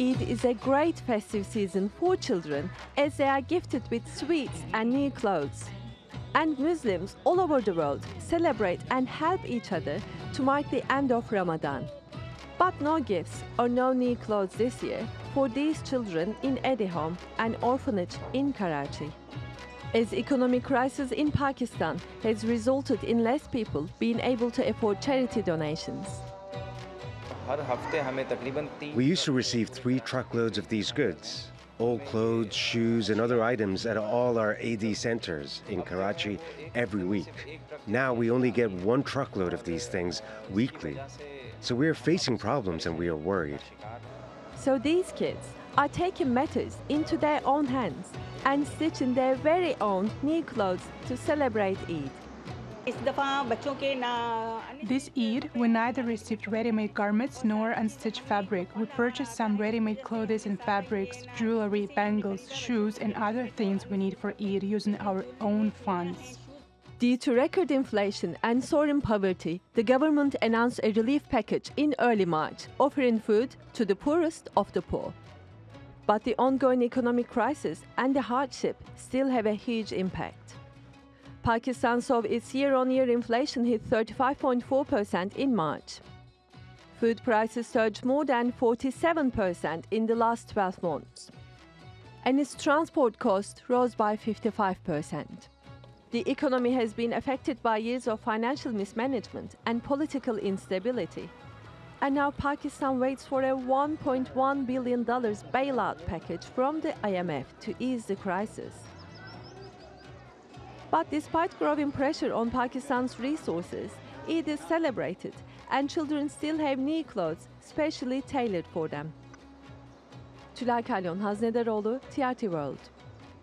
Eid is a great festive season for children as they are gifted with sweets and new clothes. And Muslims all over the world celebrate and help each other to mark the end of Ramadan. But no gifts or no new clothes this year for these children in Edhi Home, an orphanage in Karachi. As economic crisis in Pakistan has resulted in less people being able to afford charity donations. We used to receive three truckloads of these goods old clothes, shoes, and other items at all our Edhi centers in Karachi every week. Now we only get one truckload of these things weekly. So we are facing problems and we are worried. So these kids are taking matters into their own hands and stitching their very own new clothes to celebrate Eid. This Eid, we neither received ready-made garments nor unstitched fabric. We purchased some ready-made clothes and fabrics, jewelry, bangles, shoes, and other things we need for Eid using our own funds. Due to record inflation and soaring poverty, the government announced a relief package in early March, offering food to the poorest of the poor. But the ongoing economic crisis and the hardship still have a huge impact. Pakistan saw its year on year inflation hit 35.4% in March. Food prices surged more than 47% in the last 12 months. And its transport cost rose by 55%. The economy has been affected by years of financial mismanagement and political instability. And now Pakistan waits for a $1.1 billion bailout package from the IMF to ease the crisis. But despite growing pressure on Pakistan's resources, Eid is celebrated and children still have new clothes specially tailored for them. Tülay Kalyon, Haznedaroğlu, TRT World.